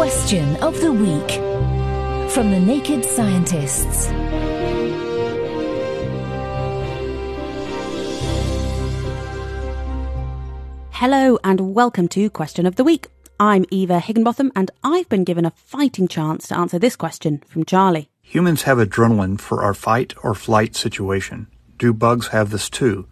Question of the Week from the Naked Scientists. Hello and welcome to Question of the Week. I'm Eva Higginbotham and I've been given a fighting chance to answer this question from Charlie. Humans have adrenaline for our fight or flight situation. Do bugs have this too?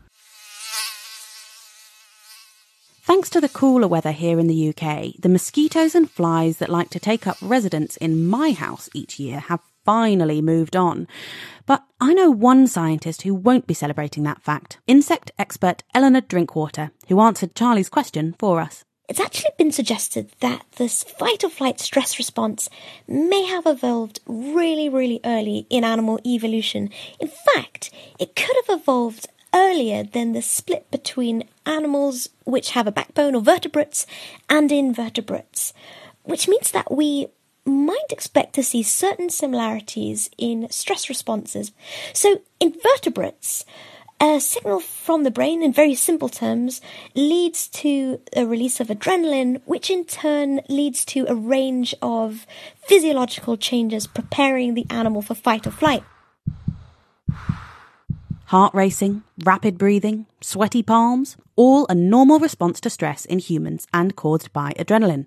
Thanks to the cooler weather here in the UK, the mosquitoes and flies that like to take up residence in my house each year have finally moved on. But I know one scientist who won't be celebrating that fact insect expert Eleanor Drinkwater, who answered Charlie's question for us. It's actually been suggested that this fight or flight stress response may have evolved really, really early in animal evolution. In fact, it could have evolved earlier than the split between animals which have a backbone or vertebrates and in vertebrates, which means that we might expect to see certain similarities in stress responses. So, invertebrates, a signal from the brain, in very simple terms, leads to a release of adrenaline, which in turn leads to a range of physiological changes preparing the animal for fight or flight heart racing, rapid breathing, sweaty palms, all a normal response to stress in humans and caused by adrenaline.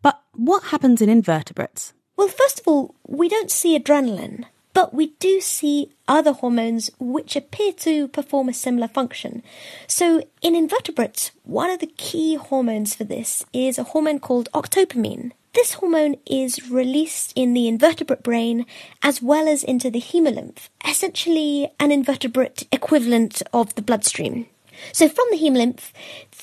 But what happens in invertebrates? Well, first of all, we don't see adrenaline, but we do see other hormones which appear to perform a similar function. So, in invertebrates, one of the key hormones for this is a hormone called octopamine. This hormone is released in the invertebrate brain as well as into the hemolymph, essentially an invertebrate equivalent of the bloodstream. So from the hemolymph,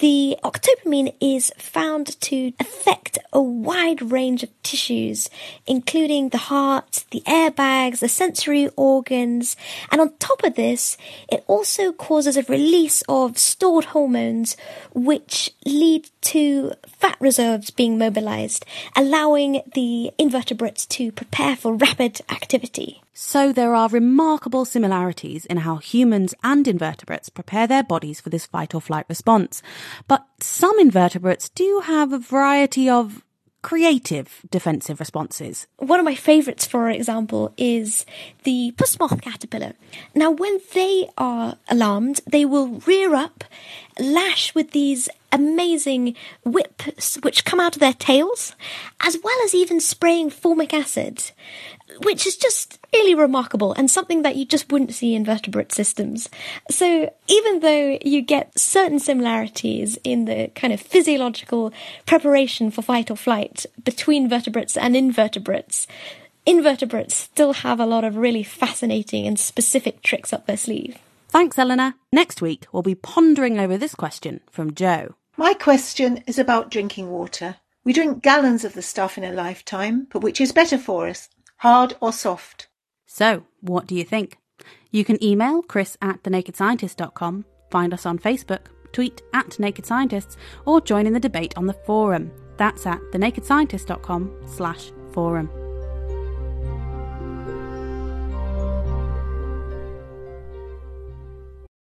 the octopamine is found to affect a wide range of tissues, including the heart, the airbags, the sensory organs, and on top of this, it also causes a release of stored hormones which lead to fat reserves being mobilized, allowing the invertebrates to prepare for rapid activity. So there are remarkable similarities in how humans and invertebrates prepare their bodies for this fight or flight response. But some invertebrates do have a variety of creative defensive responses. One of my favourites, for example, is the puss moth caterpillar. Now, when they are alarmed, they will rear up, lash with these amazing whips which come out of their tails, as well as even spraying formic acid, which is just really remarkable and something that you just wouldn't see in vertebrate systems. So even though you get certain similarities in the kind of physiological preparation for fight or flight between vertebrates and invertebrates, invertebrates still have a lot of really fascinating and specific tricks up their sleeve. Thanks, Eleanor. Next week, we'll be pondering over this question from Joe. My question is about drinking water. We drink gallons of the stuff in a lifetime, but which is better for us, hard or soft? So, what do you think? You can email chris at thenakedscientists.com, find us on Facebook, tweet at Naked Scientists, or join in the debate on the forum. That's at thenakedscientists.com slash forum.